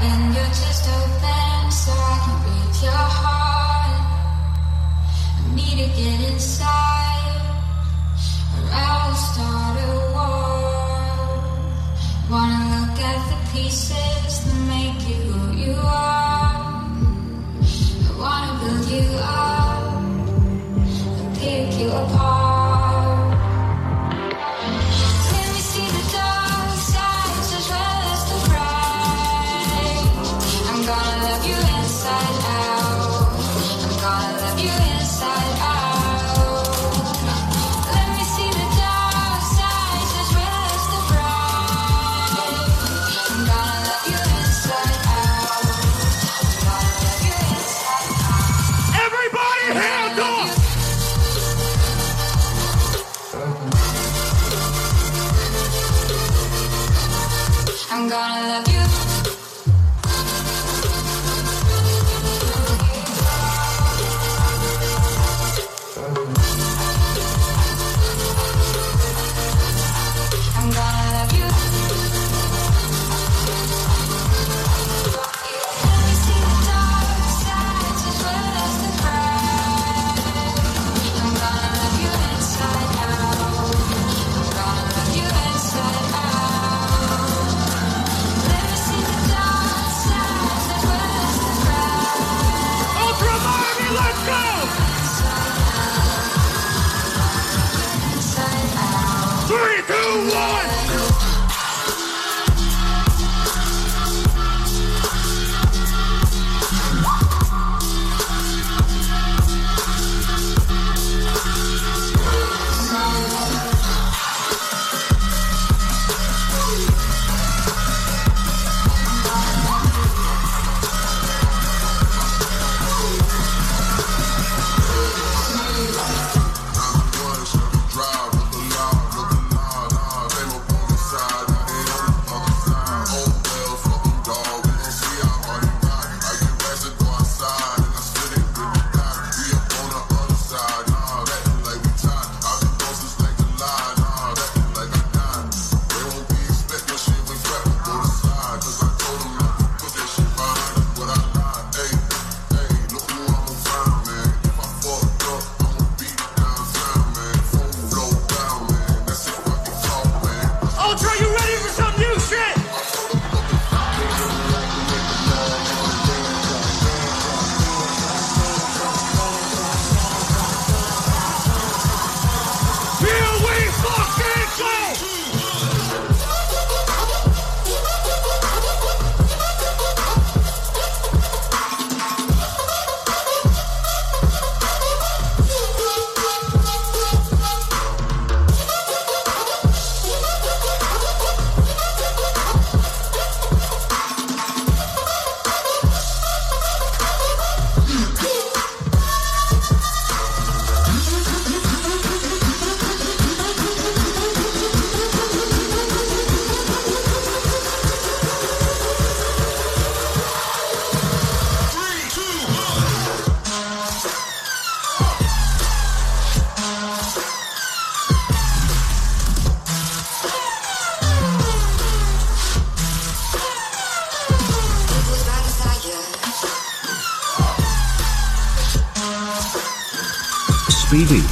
Bend your chest open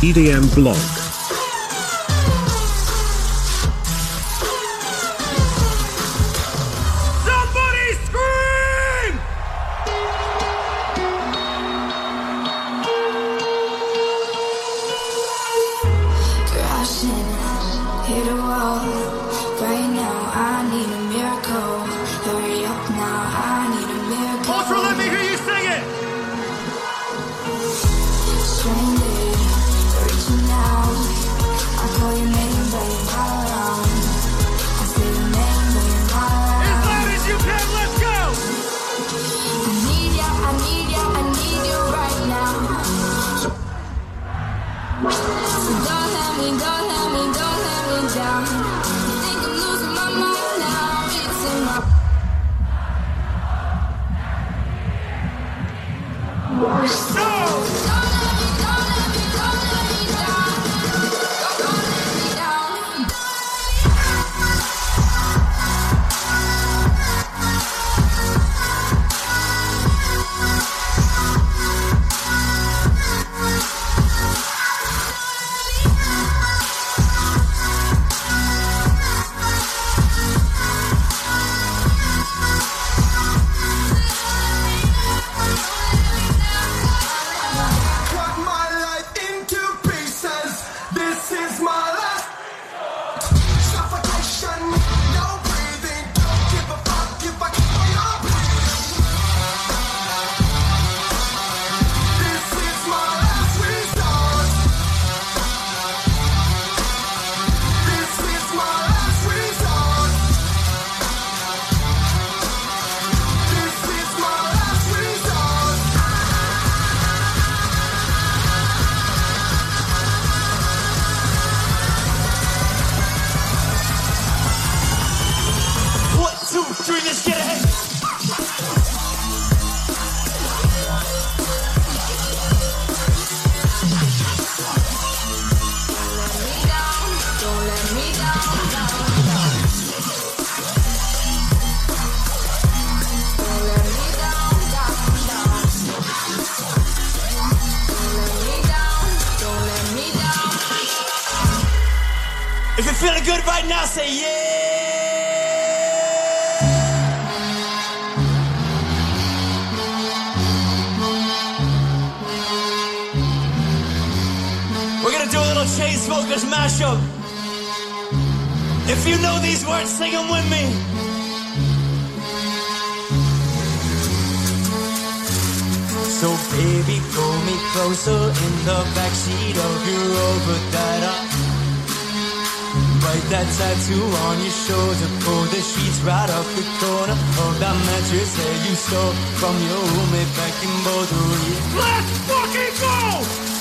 EDM blog. the backseat of your Overdata. Write that tattoo on your shoulder, pull the sheets right off the corner of that mattress that you stole from your roommate back in Boulder. Let's fucking go!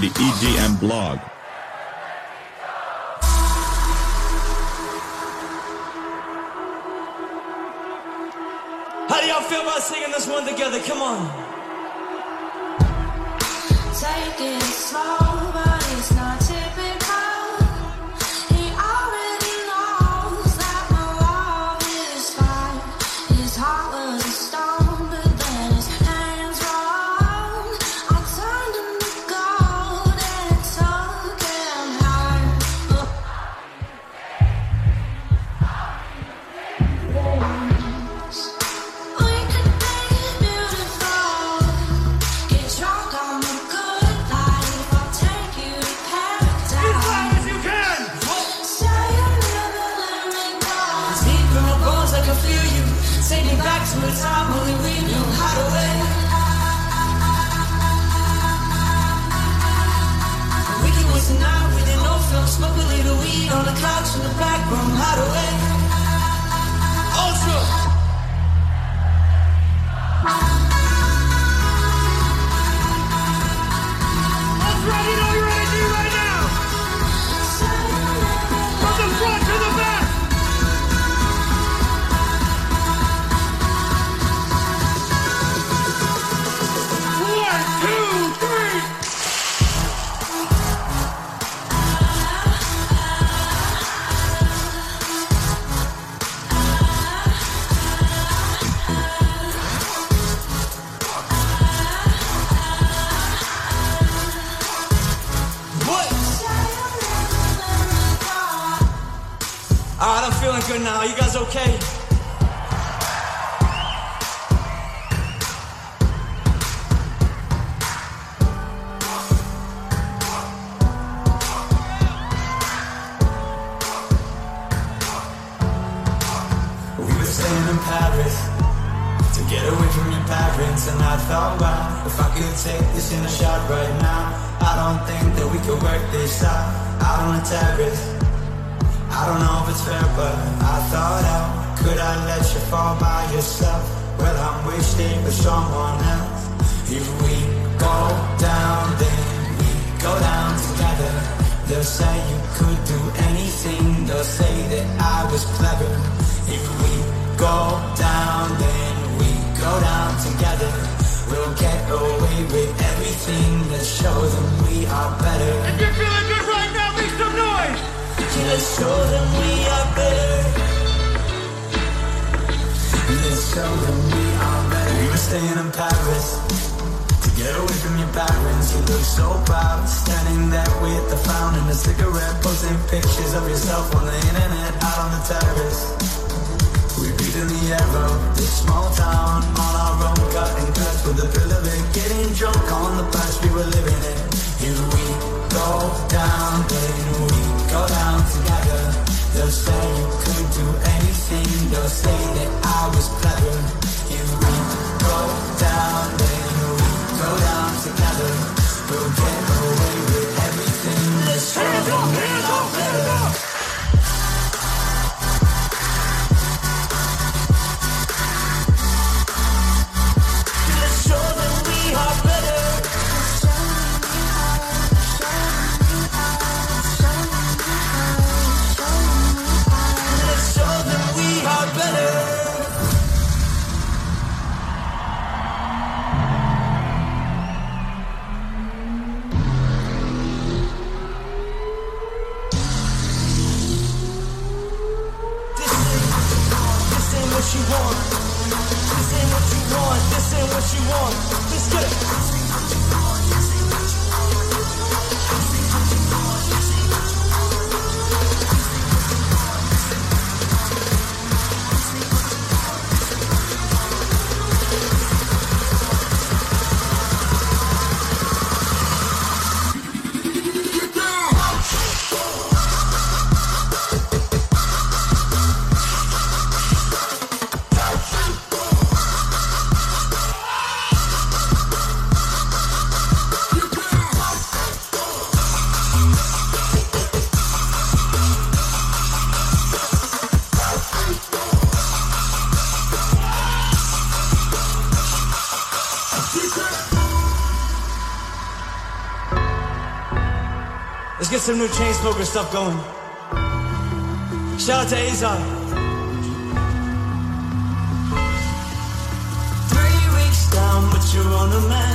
The EDM Blog. How do y'all feel about singing this one together? Come on. Take it slow. okay. They'll say you could do anything. They'll say that I was clever. And we go down, then we go down together. new chain smoker stuff going. Shout out to Azar. Three weeks down, but you're on a man.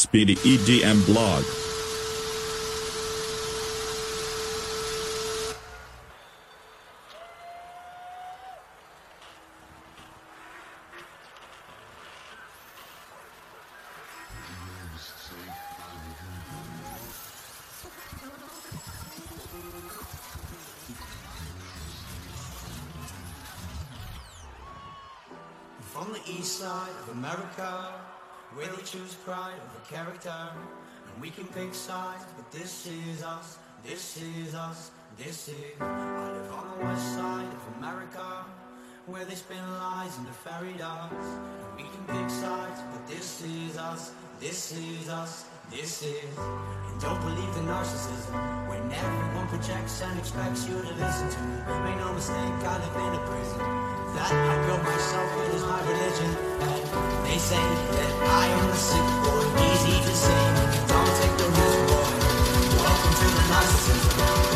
Speedy EDM blog. Character. And we can pick sides, but this is us, this is us, this is. I live on the west side of America, where they spin lies into fairy dust. And we can pick sides, but this is us, this is us, this is. And don't believe the narcissism, projects and expects you to listen to. Me. Make no mistake, I live in a prison. That I built myself, it is my religion. And they say that I am the sick boy, easy to say. Don't take the risk, boy. Welcome to the narcissism.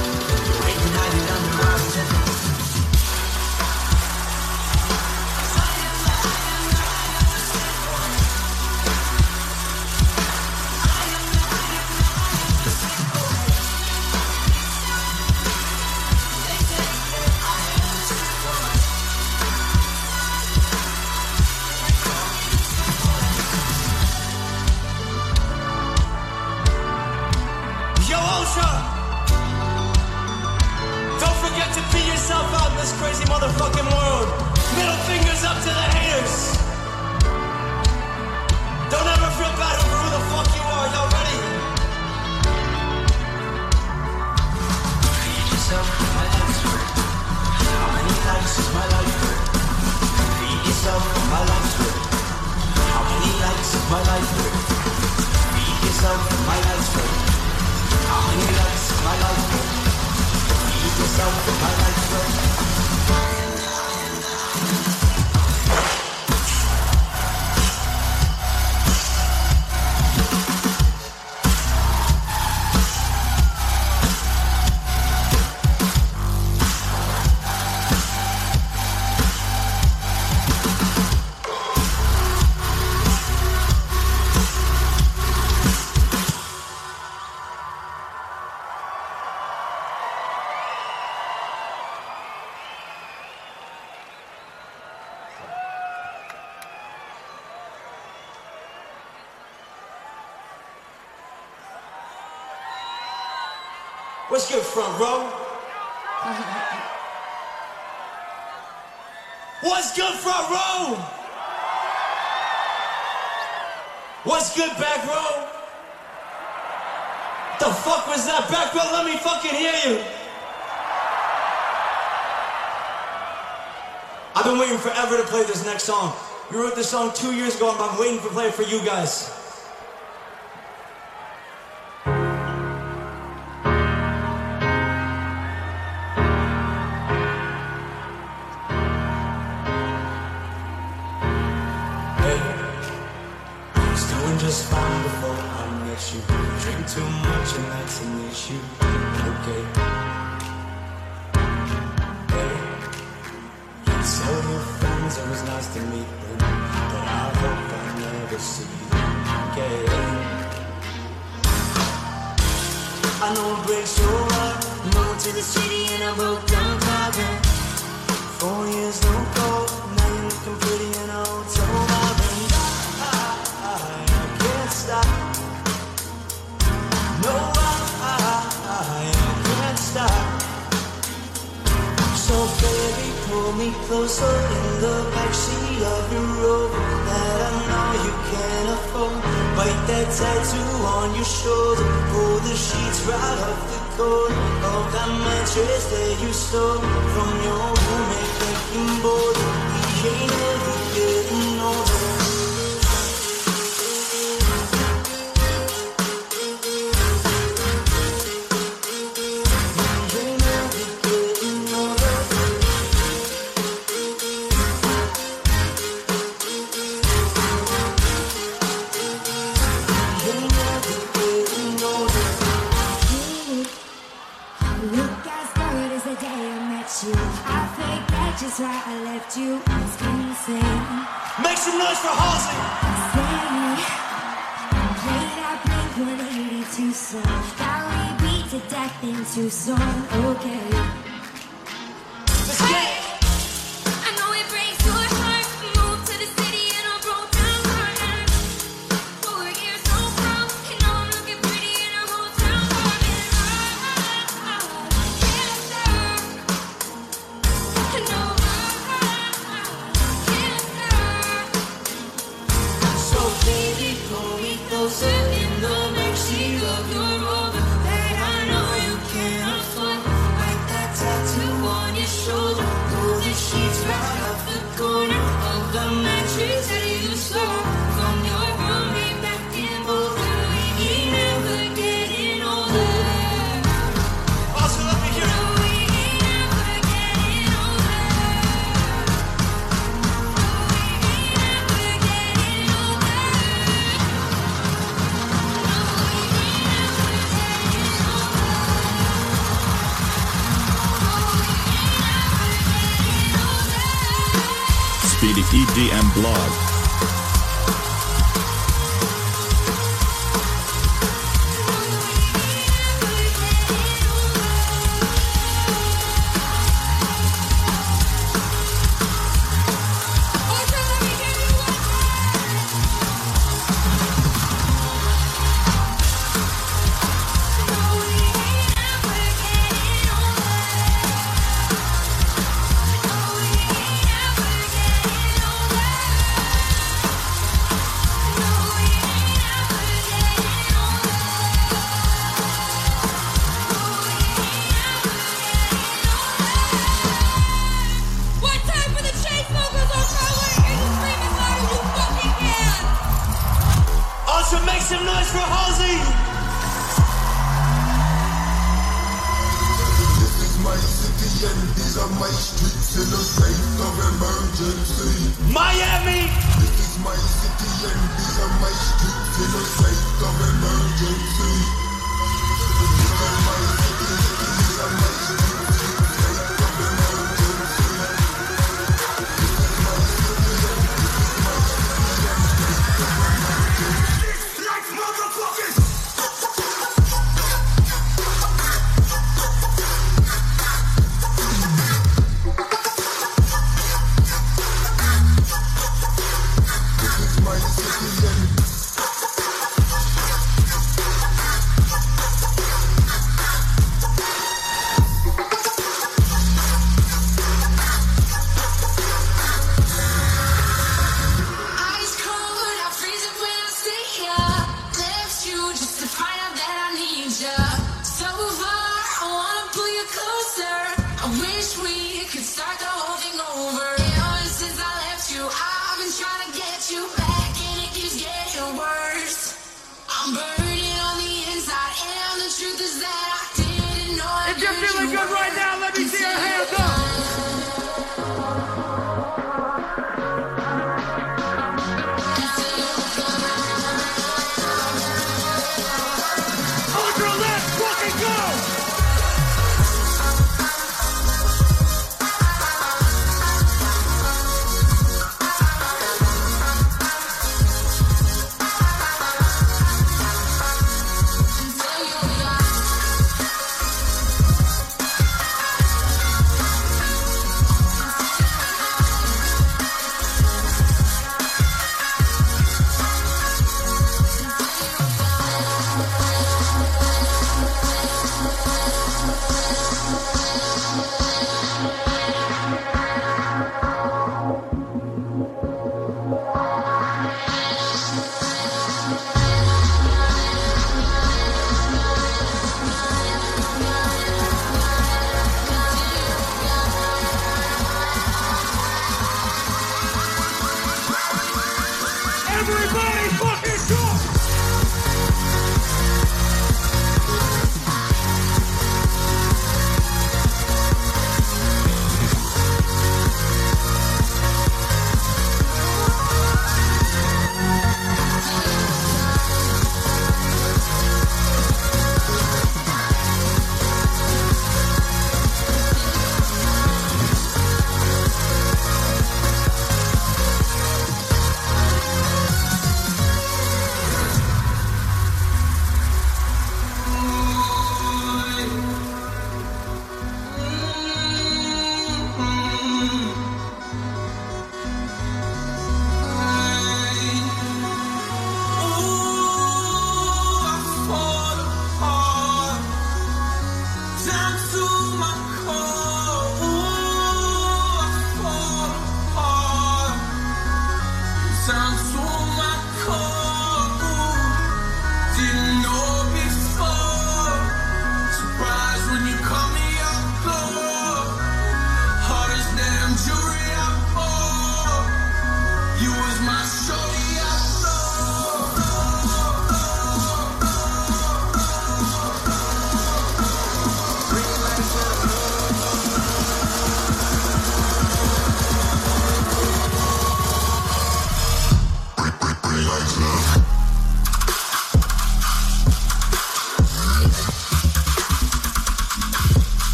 What's good, front row? What's good, front row? What's good, back row? The fuck was that back row? Let me fucking hear you. I've been waiting forever to play this next song. We wrote this song two years ago, and I'm waiting to play it for you guys.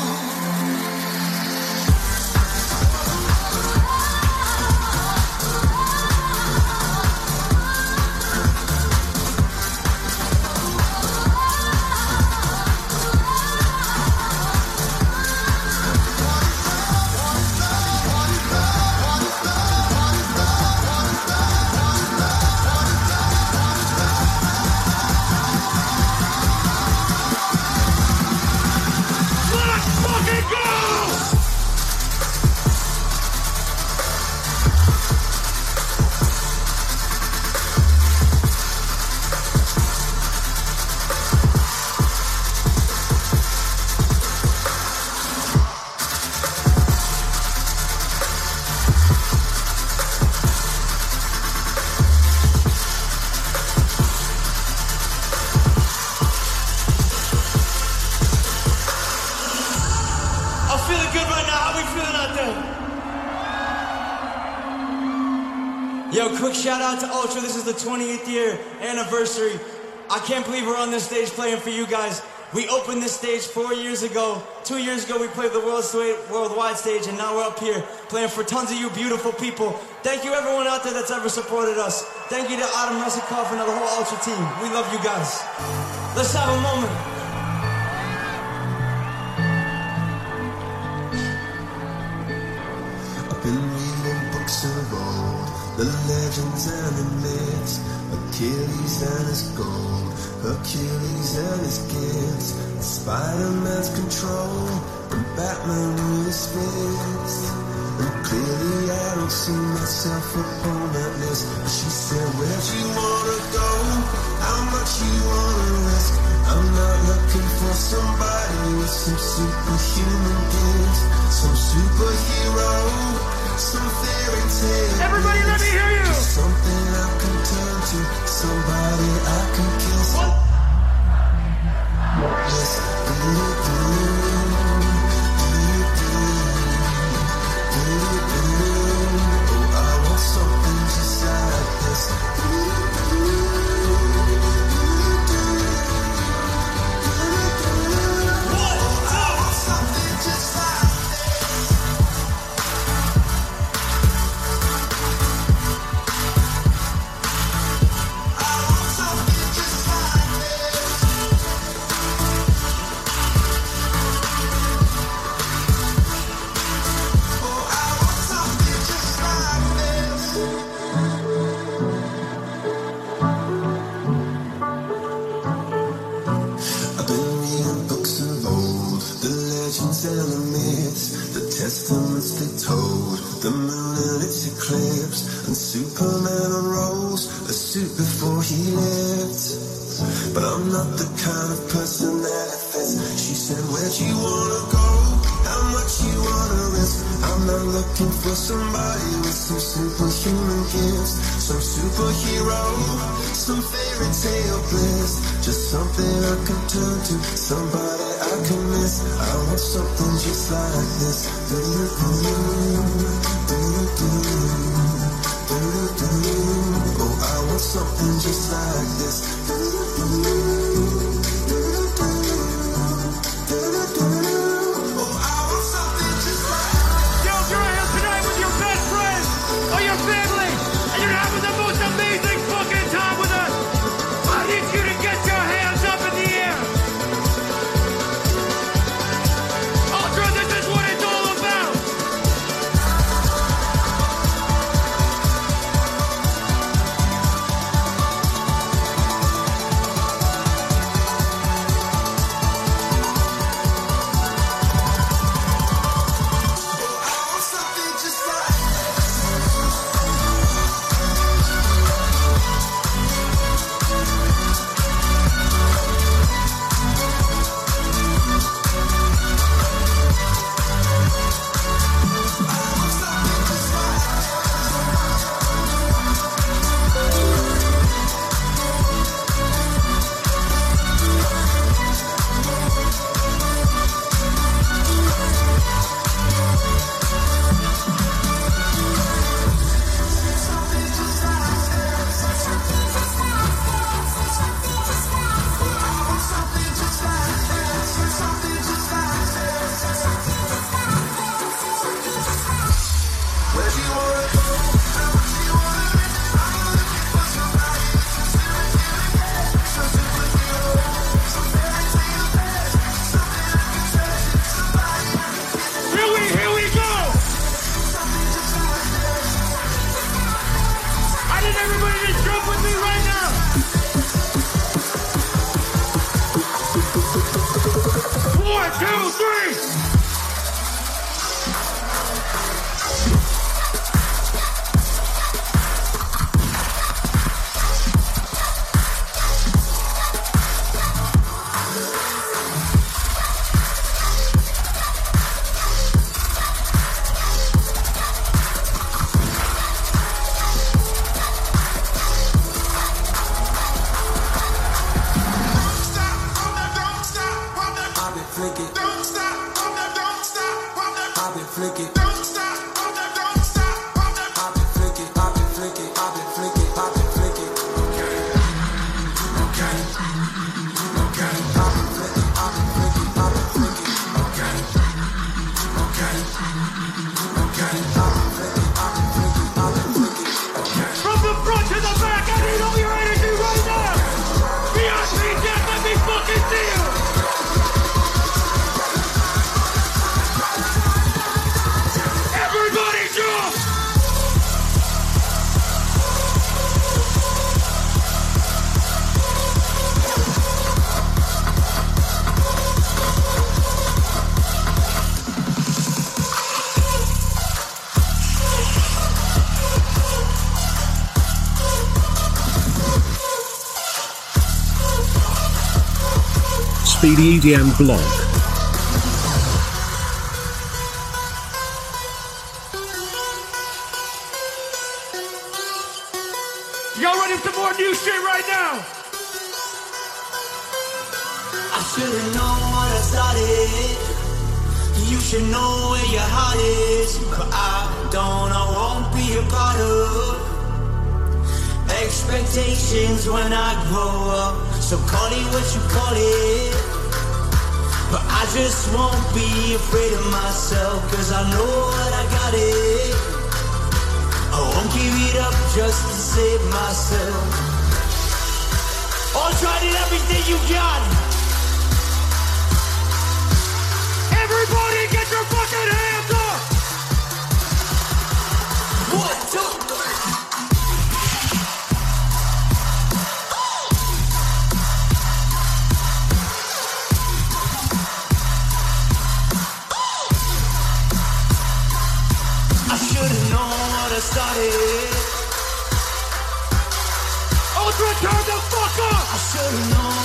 This 20th year anniversary. I can't believe we're on this stage playing for you guys. We opened this stage four years ago. Two years ago, we played the world stage, worldwide stage, and now we're up here playing for tons of you beautiful people. Thank you, everyone out there that's ever supported us. Thank you to Adam Russakoff and the whole Ultra team. We love you guys. Let's have a moment. Achilles and his gold, Hercules and his gifts, Spider-Man's control, and Batman with his fist. And clearly I don't see myself upon that list. She said, where'd you wanna go? How much you wanna risk? I'm not looking for somebody with some superhuman gifts, some superhero. Everybody, let me hear you. Just something I can turn to, somebody I can kiss. Yes, do, do, do, do, do. Oh, I want something just like this. I EDM blog. just won't be afraid of myself, cause I know what I got it. I won't give it up just to save myself. I'll try everything you got. Everybody! body. Ultra, turn the fuck up! I should've known.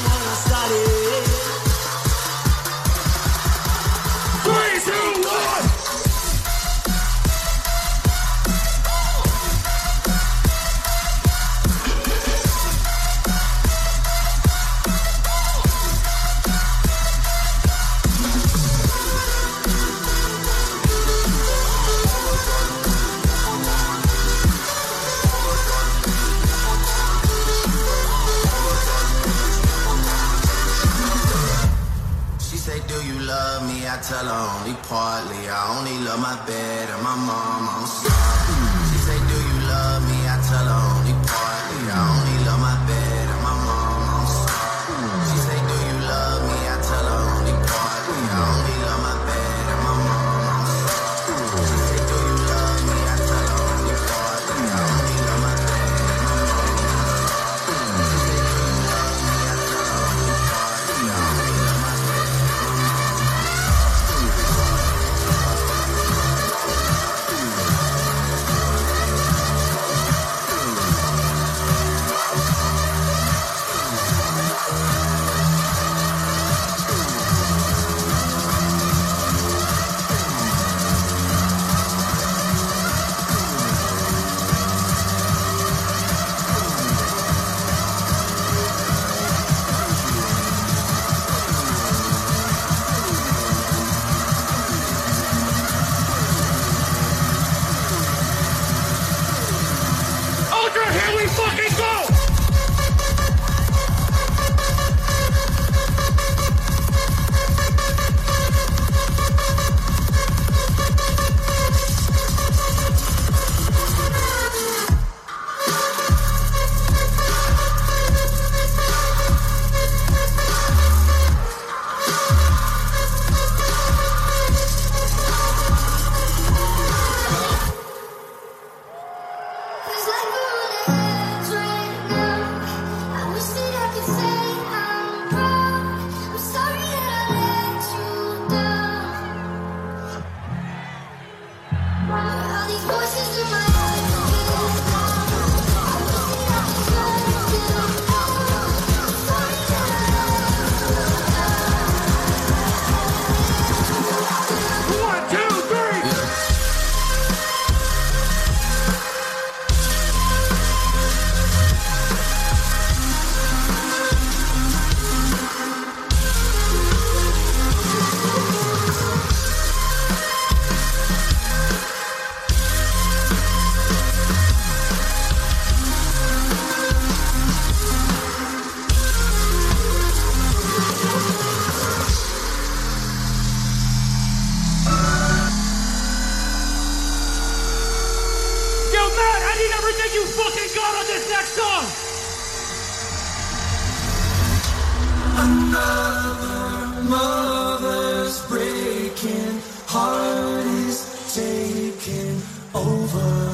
Another mother's breaking heart is taking over.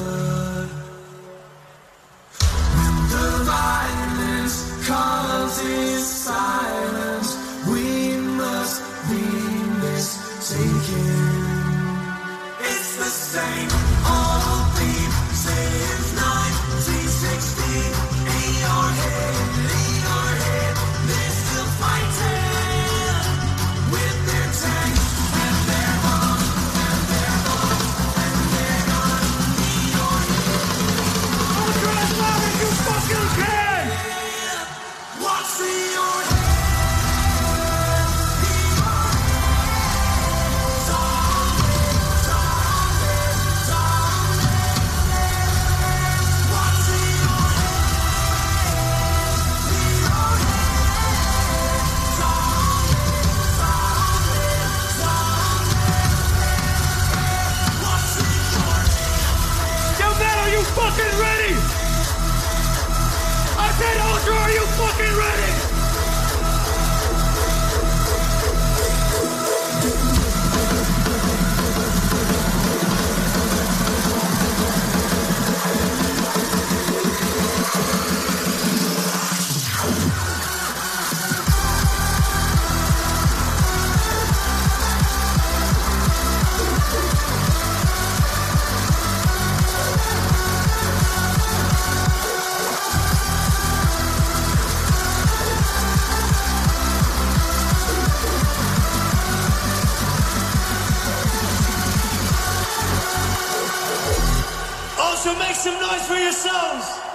So make some noise for yourselves.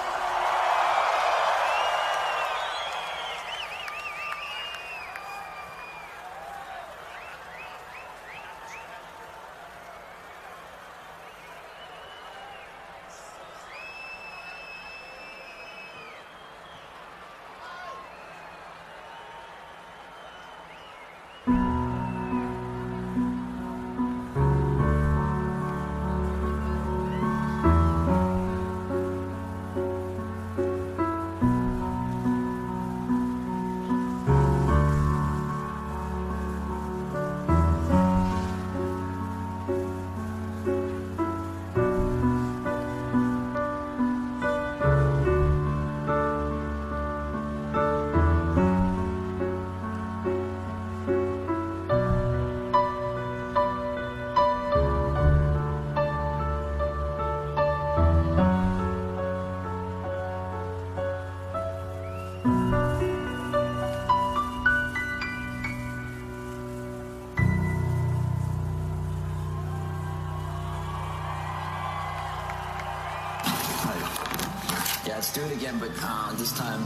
do it again, but uh, this time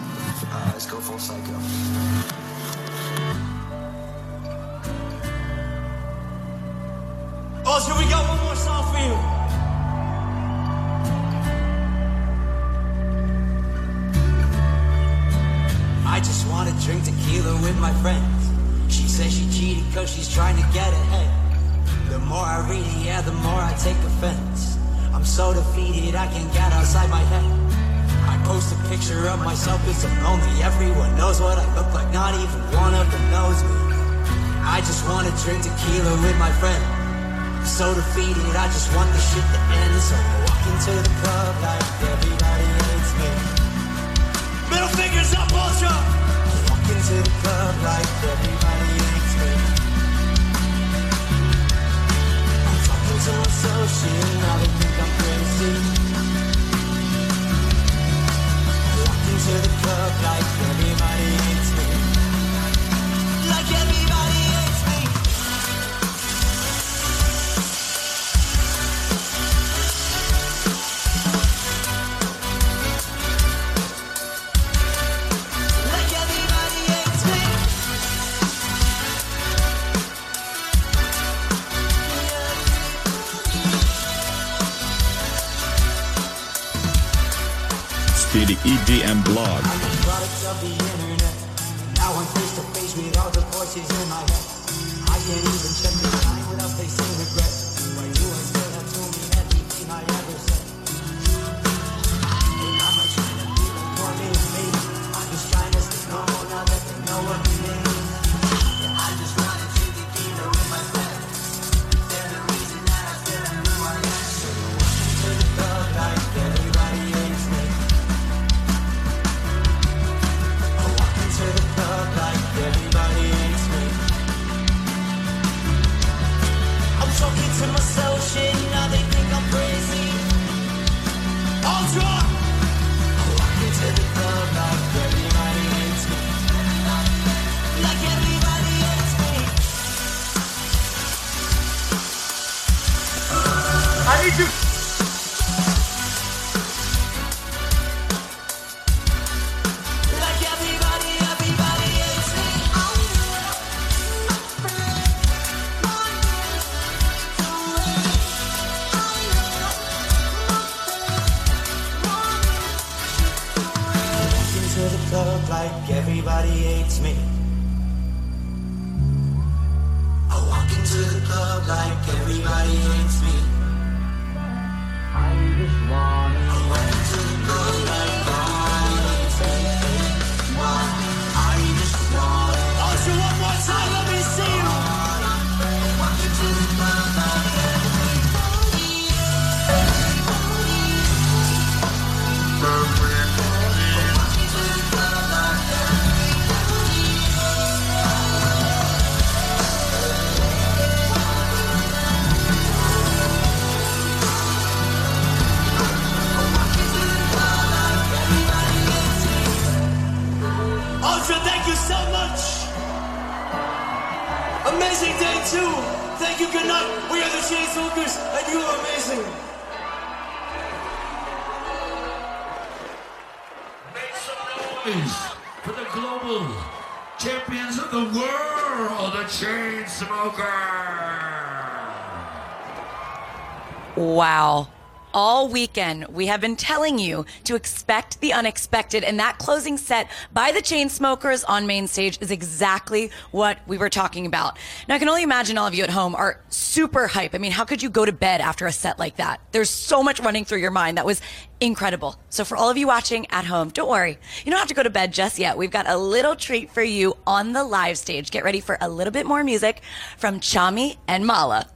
uh, let's go full psycho. picture of myself is I'm lonely. Everyone knows what I look like, not even one of them knows me. I just wanna drink tequila with my friend. I'm so defeated, I just want the shit to end. So I walk into the club like everybody hates me. Middle fingers up, ultra. I walk into the club like everybody hates me. I'm talking to myself, social, now they think I'm crazy. to the club like everybody hates me. Like everybody EDM blog. All weekend, we have been telling you to expect the unexpected, and that closing set by the Chainsmokers on main stage is exactly what we were talking about. Now, I can only imagine all of you at home are super hype. I mean, how could you go to bed after a set like that? There's so much running through your mind. That was incredible. So, for all of you watching at home, don't worry. You don't have to go to bed just yet. We've got a little treat for you on the live stage. Get ready for a little bit more music from Chami and Mala.